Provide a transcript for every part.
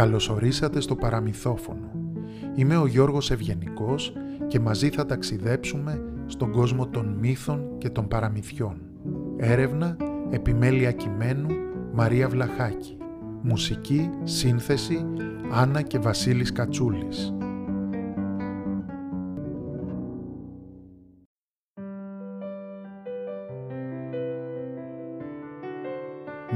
Καλωσορίσατε στο παραμυθόφωνο. Είμαι ο Γιώργος Ευγενικός και μαζί θα ταξιδέψουμε στον κόσμο των μύθων και των παραμυθιών. Έρευνα, επιμέλεια κειμένου, Μαρία Βλαχάκη. Μουσική, σύνθεση, Άννα και Βασίλης Κατσούλης.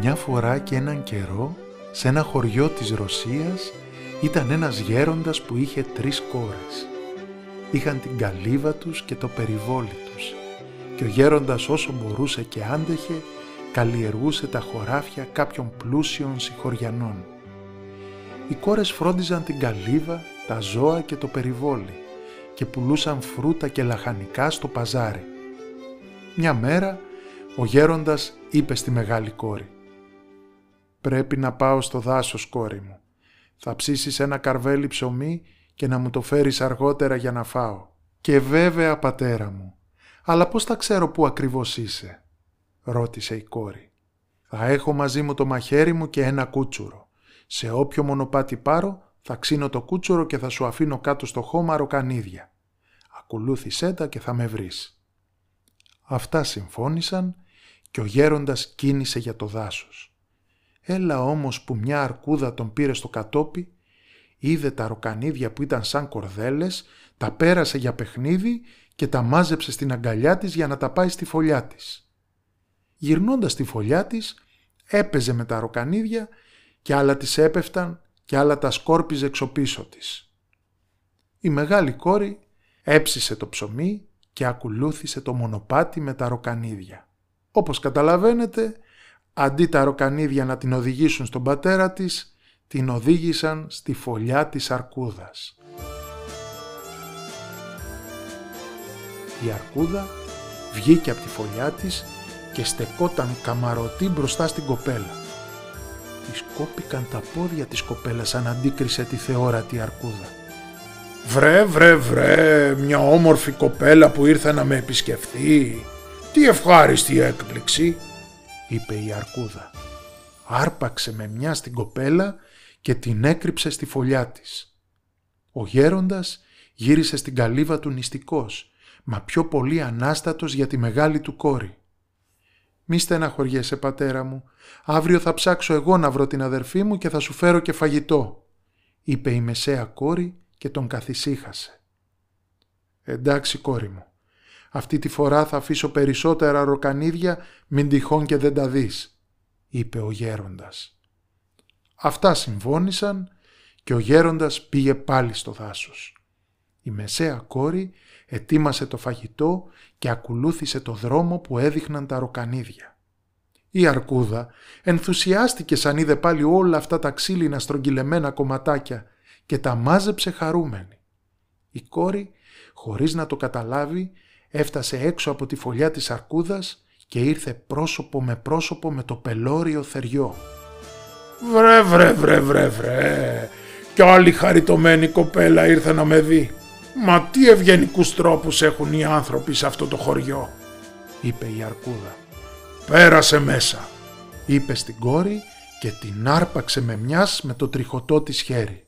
Μια φορά και έναν καιρό, σε ένα χωριό της Ρωσίας, ήταν ένας γέροντας που είχε τρεις κόρες. Είχαν την καλύβα τους και το περιβόλι τους και ο γέροντας όσο μπορούσε και άντεχε, καλλιεργούσε τα χωράφια κάποιων πλούσιων συγχωριανών. Οι κόρες φρόντιζαν την καλύβα, τα ζώα και το περιβόλι και πουλούσαν φρούτα και λαχανικά στο παζάρι. Μια μέρα ο γέροντας είπε στη μεγάλη κόρη «Πρέπει να πάω στο δάσος, κόρη μου. Θα ψήσεις ένα καρβέλι ψωμί και να μου το φέρεις αργότερα για να φάω». «Και βέβαια, πατέρα μου. Αλλά πώς θα ξέρω πού ακριβώς είσαι» ρώτησε η κόρη. «Θα έχω μαζί μου το μαχαίρι μου και ένα κούτσουρο. Σε όποιο μονοπάτι πάρω θα ξύνω το κούτσουρο και θα σου αφήνω κάτω στο χώμα ροκανίδια. Ακολούθησέ τα και θα με βρεις». Αυτά συμφώνησαν και ο γέροντας κίνησε για το δάσος. Έλα όμως που μια αρκούδα τον πήρε στο κατόπι, είδε τα ροκανίδια που ήταν σαν κορδέλες, τα πέρασε για παιχνίδι και τα μάζεψε στην αγκαλιά της για να τα πάει στη φωλιά της. Γυρνώντας στη φωλιά της, έπαιζε με τα ροκανίδια και άλλα της έπεφταν και άλλα τα σκόρπιζε εξωπίσω της. Η μεγάλη κόρη έψισε το ψωμί και ακολούθησε το μονοπάτι με τα ροκανίδια. Όπως καταλαβαίνετε, αντί τα ροκανίδια να την οδηγήσουν στον πατέρα της, την οδήγησαν στη φωλιά της αρκούδας. Η αρκούδα βγήκε από τη φωλιά της και στεκόταν καμαρωτή μπροστά στην κοπέλα. Της κόπηκαν τα πόδια της κοπέλας αν αντίκρισε τη θεόρατη αρκούδα. «Βρε, βρε, βρε, μια όμορφη κοπέλα που ήρθε να με επισκεφθεί. Τι ευχάριστη έκπληξη», είπε η αρκούδα. Άρπαξε με μια στην κοπέλα και την έκρυψε στη φωλιά της. Ο γέροντας γύρισε στην καλύβα του νηστικός, μα πιο πολύ ανάστατος για τη μεγάλη του κόρη. «Μη στεναχωριέσαι πατέρα μου, αύριο θα ψάξω εγώ να βρω την αδερφή μου και θα σου φέρω και φαγητό», είπε η μεσαία κόρη και τον καθησύχασε. «Εντάξει κόρη μου, αυτή τη φορά θα αφήσω περισσότερα ροκανίδια, μην τυχόν και δεν τα δεις», είπε ο γέροντας. Αυτά συμφώνησαν και ο γέροντας πήγε πάλι στο δάσος. Η μεσαία κόρη ετοίμασε το φαγητό και ακολούθησε το δρόμο που έδειχναν τα ροκανίδια. Η αρκούδα ενθουσιάστηκε σαν είδε πάλι όλα αυτά τα ξύλινα στρογγυλεμένα κομματάκια και τα μάζεψε χαρούμενη. Η κόρη, χωρίς να το καταλάβει, έφτασε έξω από τη φωλιά της αρκούδας και ήρθε πρόσωπο με πρόσωπο με το πελώριο θεριό. «Βρε βρε βρε βρε βρε, κι άλλη χαριτωμένη κοπέλα ήρθε να με δει. Μα τι ευγενικούς τρόπους έχουν οι άνθρωποι σε αυτό το χωριό», είπε η αρκούδα. «Πέρασε μέσα», είπε στην κόρη και την άρπαξε με μιας με το τριχωτό της χέρι.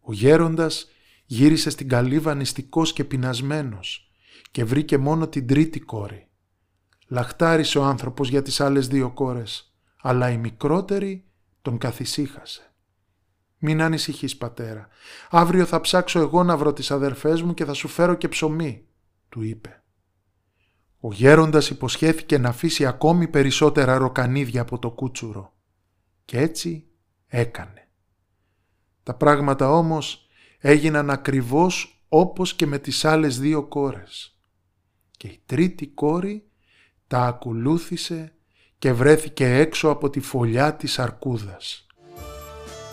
Ο γέροντας γύρισε στην καλύβα νηστικός και πεινασμένος και βρήκε μόνο την τρίτη κόρη. Λαχτάρισε ο άνθρωπος για τις άλλες δύο κόρες, αλλά η μικρότερη τον καθησύχασε. «Μην ανησυχείς πατέρα, αύριο θα ψάξω εγώ να βρω τις αδερφές μου και θα σου φέρω και ψωμί», του είπε. Ο γέροντας υποσχέθηκε να αφήσει ακόμη περισσότερα ροκανίδια από το κούτσουρο και έτσι έκανε. Τα πράγματα όμως έγιναν ακριβώς όπως και με τις άλλες δύο κόρες και η τρίτη κόρη τα ακολούθησε και βρέθηκε έξω από τη φωλιά της αρκούδας.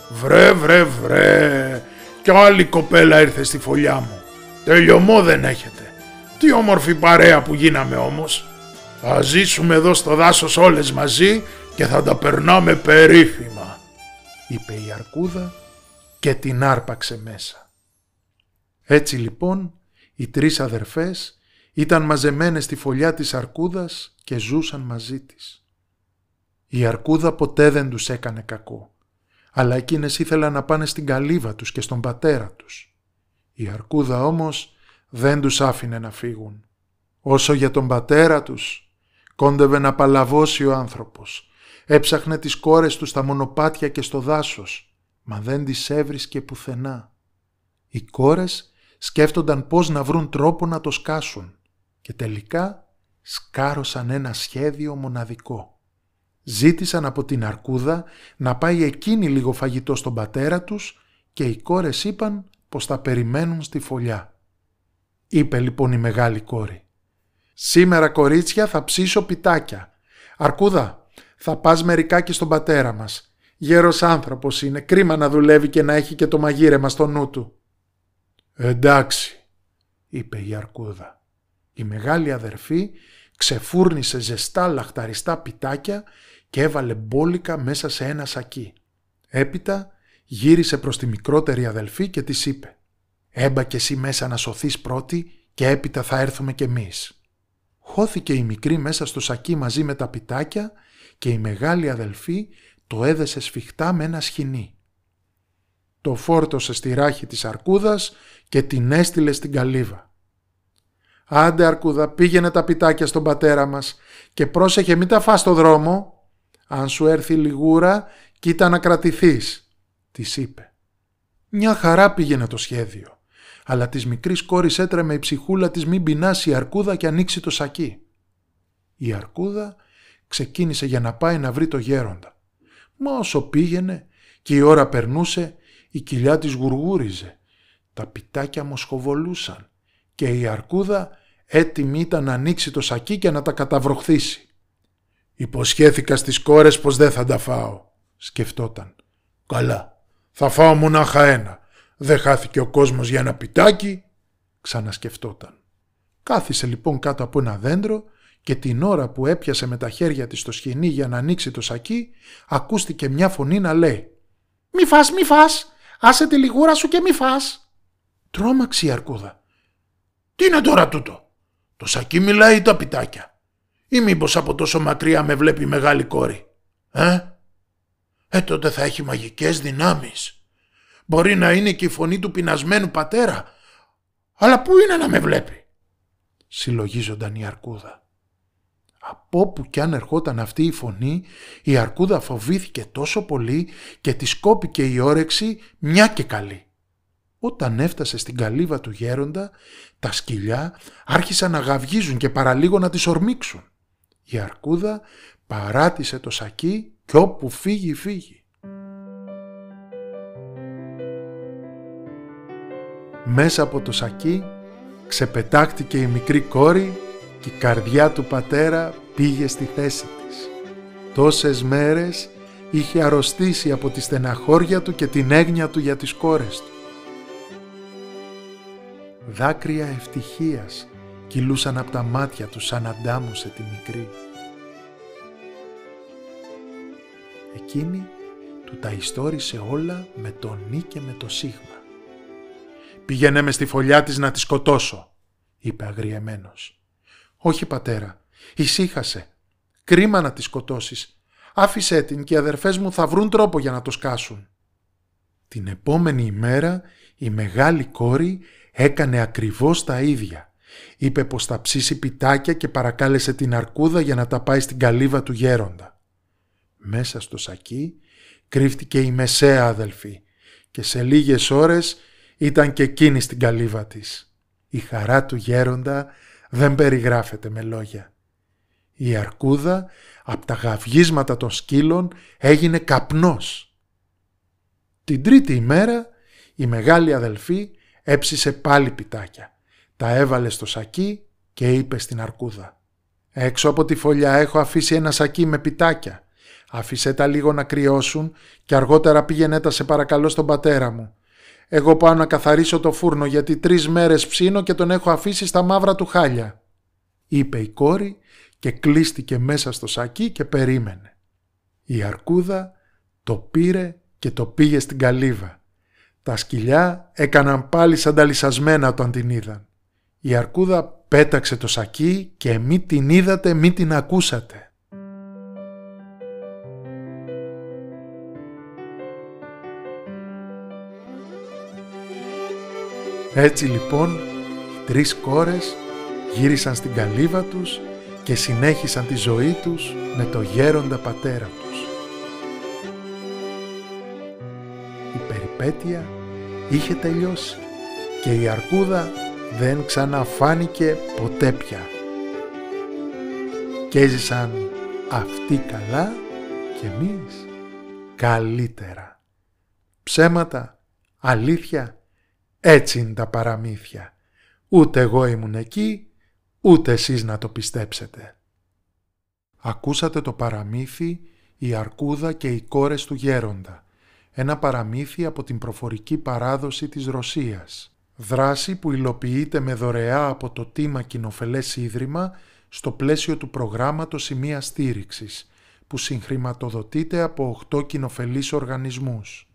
«Βρε, βρε, βρε, κι άλλη κοπέλα ήρθε στη φωλιά μου. Τελειωμό δεν έχετε. Τι όμορφη παρέα που γίναμε όμως. Θα ζήσουμε εδώ στο δάσος όλες μαζί και θα τα περνάμε περίφημα», είπε η αρκούδα και την άρπαξε μέσα. Έτσι λοιπόν οι τρεις αδερφές ήταν μαζεμένες στη φωλιά της αρκούδας και ζούσαν μαζί της. Η αρκούδα ποτέ δεν τους έκανε κακό. αλλά εκείνες ήθελαν να πάνε στην καλύβα τους και στον πατέρα τους. Η αρκούδα όμως δεν τους άφηνε να φύγουν. Όσο για τον πατέρα τους, κόντευε να παλαβώσει ο άνθρωπος. Έψαχνε τις κόρες τους στα μονοπάτια και στο δάσος, μα δεν τις έβρισκε πουθενά. Οι κόρες σκέφτονταν πώς να βρουν τρόπο να το σκάσουν και τελικά σκάρωσαν ένα σχέδιο μοναδικό. Ζήτησαν από την αρκούδα να πάει εκείνη λίγο φαγητό στον πατέρα τους και οι κόρες είπαν πως θα περιμένουν στη φωλιά. Είπε λοιπόν η μεγάλη κόρη. «Σήμερα κορίτσια θα ψήσω πιτάκια. Αρκούδα, θα πας μερικά και στον πατέρα μας. Γέρος άνθρωπος είναι, κρίμα να δουλεύει και να έχει και το μαγείρεμα στο νου του». «Εντάξει», είπε η Αρκούδα. Η μεγάλη αδερφή ξεφούρνησε ζεστά λαχταριστά πιτάκια και έβαλε μπόλικα μέσα σε ένα σακί. Έπειτα γύρισε προς τη μικρότερη αδελφή και της είπε «Έμπα και εσύ μέσα να σωθείς πρώτη και έπειτα θα έρθουμε κι εμείς». Χώθηκε η μικρή μέσα στο σακί μαζί με τα πιτάκια και η μεγάλη αδελφή το έδεσε σφιχτά με ένα σχοινί. Το φόρτωσε στη ράχη της αρκούδας και την έστειλε στην καλύβα. «Άντε αρκούδα πήγαινε τα πιτάκια στον πατέρα μας και πρόσεχε μην τα φας στο δρόμο. Αν σου έρθει λιγούρα κοίτα να κρατηθείς», της είπε. Μια χαρά πήγαινε το σχέδιο, αλλά της μικρής κόρης έτρεμε η ψυχούλα της μην πεινάσει η αρκούδα και ανοίξει το σακί. Η αρκούδα ξεκίνησε για να πάει να βρει το γέροντα. Μα όσο πήγαινε και η ώρα περνούσε, η κοιλιά της γουργούριζε. Τα πιτάκια μοσχοβολούσαν και η αρκούδα έτοιμη ήταν να ανοίξει το σακί και να τα καταβροχθήσει. «Υποσχέθηκα στις κόρες πως δεν θα τα φάω», σκεφτόταν. «Καλά, θα φάω μονάχα ένα. Δεν χάθηκε ο κόσμος για ένα πιτάκι», ξανασκεφτόταν. Κάθισε λοιπόν κάτω από ένα δέντρο και την ώρα που έπιασε με τα χέρια της το σκηνή για να ανοίξει το σακί, ακούστηκε μια φωνή να λέει «Μη φας, μη φας, άσε τη λιγούρα σου και μη φας». Τρόμαξε η αρκούδα. «Τι είναι τώρα τούτο, το σακί μιλάει τα πιτάκια; Ή μήπως από τόσο μακριά με βλέπει η μεγάλη κόρη, ε; Ε, τότε θα έχει μαγικές δυνάμεις. Μπορεί να είναι και η φωνή του πεινασμένου πατέρα, αλλά πού είναι να με βλέπει» συλλογίζονταν η αρκούδα. Από όπου κι αν ερχόταν αυτή η φωνή, η αρκούδα φοβήθηκε τόσο πολύ και της κόπηκε η όρεξη μια και καλή. Όταν έφτασε στην καλύβα του γέροντα, τα σκυλιά άρχισαν να γαυγίζουν και παραλίγο να τις ορμήξουν. Η αρκούδα παράτησε το σακί και όπου φύγει φύγει. Μέσα από το σακί ξεπετάχτηκε η μικρή κόρη και η καρδιά του πατέρα πήγε στη θέση της. Τόσες μέρες είχε αρρωστήσει από τη στεναχώρια του και την έγνοια του για τις κόρες του. Δάκρυα ευτυχίας κυλούσαν από τα μάτια του σαν αντάμωσε τη μικρή. Εκείνη του τα ιστόρισε όλα με το νι και με το σίγμα. «Πήγαινε με στη φωλιά της να τη σκοτώσω», είπε αγριεμένος. «Όχι πατέρα, ησύχασε. Κρίμα να τη σκοτώσεις. Άφησέ την και οι αδερφές μου θα βρουν τρόπο για να το σκάσουν». Την επόμενη ημέρα η μεγάλη κόρη έκανε ακριβώς τα ίδια. Είπε πως θα ψήσει πιτάκια και παρακάλεσε την αρκούδα για να τα πάει στην καλύβα του γέροντα. Μέσα στο σακί κρύφτηκε η μεσαία αδελφή και σε λίγες ώρες ήταν και εκείνη στην καλύβα της. Η χαρά του γέροντα δεν περιγράφεται με λόγια. Η αρκούδα από τα γαυγίσματα των σκύλων έγινε καπνός. Την τρίτη ημέρα η μεγάλη αδελφή έψισε πάλι πιτάκια. Τα έβαλε στο σακί και είπε στην αρκούδα «Έξω από τη φωλιά έχω αφήσει ένα σακί με πιτάκια. Άφησέ τα λίγο να κρυώσουν και αργότερα πήγαινε τα σε παρακαλώ στον πατέρα μου. Εγώ πάω να καθαρίσω το φούρνο γιατί τρεις μέρες ψήνω και τον έχω αφήσει στα μαύρα του χάλια. Είπε η κόρη και κλείστηκε μέσα στο σακί και περίμενε. Η αρκούδα το πήρε και το πήγε στην καλύβα. Τα σκυλιά έκαναν πάλι σαν τα όταν την είδαν. Η αρκούδα πέταξε το σακί και μη την είδατε μη την ακούσατε. Έτσι λοιπόν, οι τρεις κόρες γύρισαν στην καλύβα τους και συνέχισαν τη ζωή τους με το γέροντα πατέρα τους. Η περιπέτεια είχε τελειώσει και η αρκούδα δεν ξαναφάνηκε ποτέ πια. Και έζησαν αυτοί καλά και εμείς καλύτερα. Ψέματα, αλήθεια, έτσι είναι τα παραμύθια. Ούτε εγώ ήμουν εκεί, ούτε εσείς να το πιστέψετε. Ακούσατε το παραμύθι «Η Αρκούδα και οι κόρες του Γέροντα», ένα παραμύθι από την προφορική παράδοση της Ρωσίας. Δράση που υλοποιείται με δωρεά από το Τίμα Κοινοφελές Ίδρυμα στο πλαίσιο του προγράμματος Σημεία Στήριξης, που συγχρηματοδοτείται από 8 κοινοφελείς οργανισμούς.